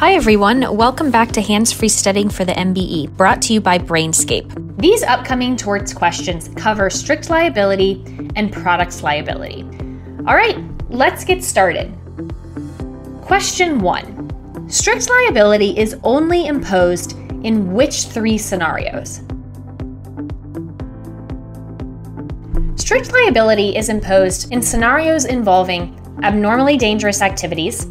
Hi, everyone. Welcome back to Hands Free Studying for the MBE, brought to you by Brainscape. These upcoming torts questions cover strict liability and products liability. All right, let's get started. Question one Strict liability is only imposed in which three scenarios? Strict liability is imposed in scenarios involving abnormally dangerous activities,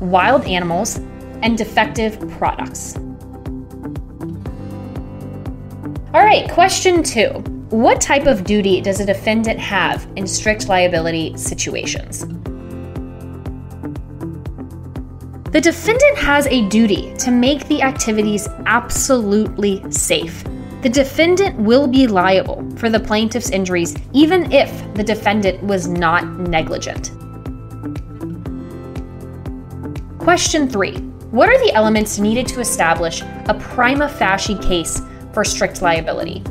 wild animals, and defective products. All right, question two. What type of duty does a defendant have in strict liability situations? The defendant has a duty to make the activities absolutely safe. The defendant will be liable for the plaintiff's injuries even if the defendant was not negligent. Question three What are the elements needed to establish a prima facie case for strict liability?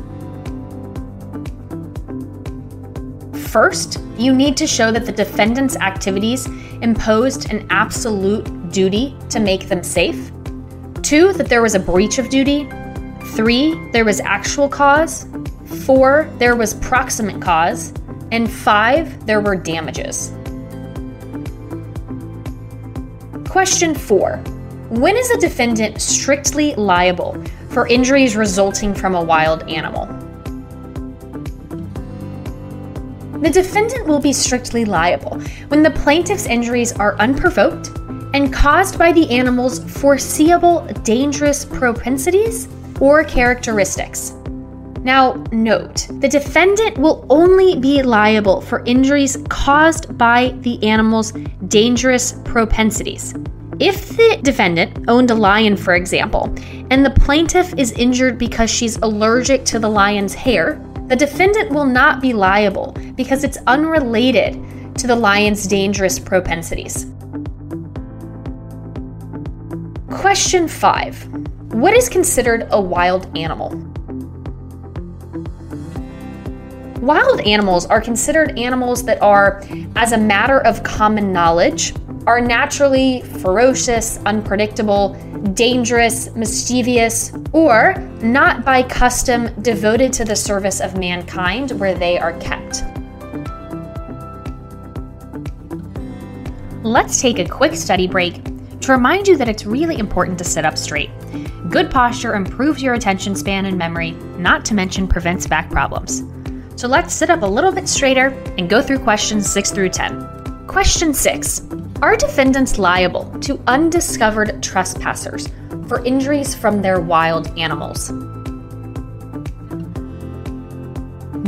First, you need to show that the defendant's activities imposed an absolute duty to make them safe. Two, that there was a breach of duty. Three, there was actual cause. Four, there was proximate cause. And five, there were damages. Question four When is a defendant strictly liable for injuries resulting from a wild animal? The defendant will be strictly liable when the plaintiff's injuries are unprovoked and caused by the animal's foreseeable dangerous propensities or characteristics. Now, note the defendant will only be liable for injuries caused by the animal's dangerous propensities. If the defendant owned a lion, for example, and the plaintiff is injured because she's allergic to the lion's hair, the defendant will not be liable because it's unrelated to the lion's dangerous propensities. Question 5 What is considered a wild animal? Wild animals are considered animals that are, as a matter of common knowledge, are naturally ferocious, unpredictable, dangerous, mischievous, or not by custom devoted to the service of mankind where they are kept. Let's take a quick study break to remind you that it's really important to sit up straight. Good posture improves your attention span and memory, not to mention prevents back problems. So let's sit up a little bit straighter and go through questions 6 through 10. Question 6 Are defendants liable to undiscovered trespassers for injuries from their wild animals?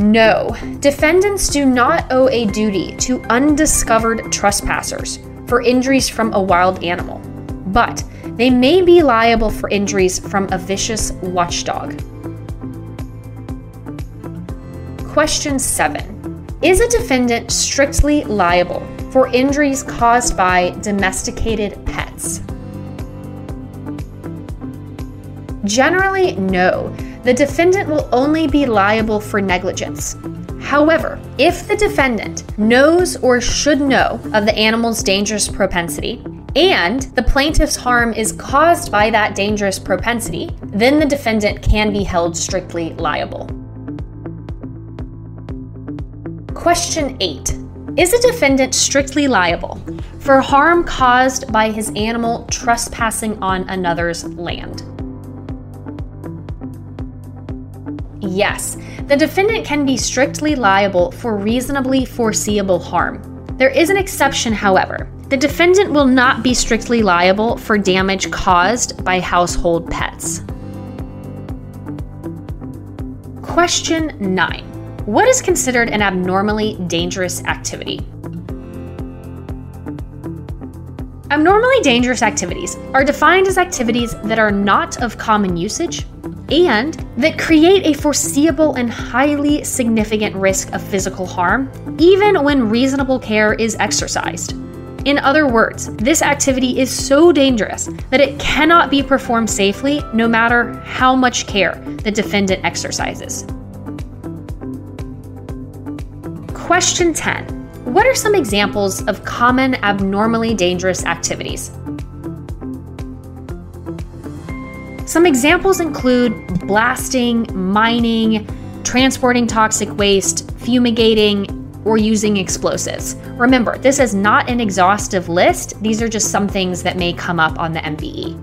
No, defendants do not owe a duty to undiscovered trespassers for injuries from a wild animal, but they may be liable for injuries from a vicious watchdog. Question 7 Is a defendant strictly liable for injuries caused by domesticated pets? Generally, no. The defendant will only be liable for negligence. However, if the defendant knows or should know of the animal's dangerous propensity, and the plaintiff's harm is caused by that dangerous propensity, then the defendant can be held strictly liable. Question 8 Is a defendant strictly liable for harm caused by his animal trespassing on another's land? Yes, the defendant can be strictly liable for reasonably foreseeable harm. There is an exception, however. The defendant will not be strictly liable for damage caused by household pets. Question 9 what is considered an abnormally dangerous activity? Abnormally dangerous activities are defined as activities that are not of common usage and that create a foreseeable and highly significant risk of physical harm, even when reasonable care is exercised. In other words, this activity is so dangerous that it cannot be performed safely no matter how much care the defendant exercises. Question 10 What are some examples of common abnormally dangerous activities? Some examples include blasting, mining, transporting toxic waste, fumigating, or using explosives. Remember, this is not an exhaustive list, these are just some things that may come up on the MBE.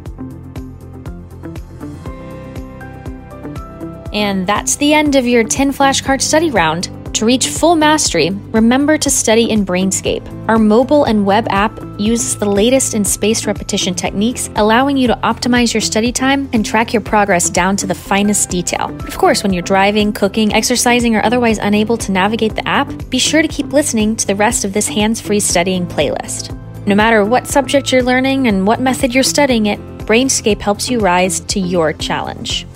And that's the end of your 10 flashcard study round. To reach full mastery, remember to study in Brainscape. Our mobile and web app uses the latest in spaced repetition techniques, allowing you to optimize your study time and track your progress down to the finest detail. But of course, when you're driving, cooking, exercising, or otherwise unable to navigate the app, be sure to keep listening to the rest of this hands free studying playlist. No matter what subject you're learning and what method you're studying it, Brainscape helps you rise to your challenge.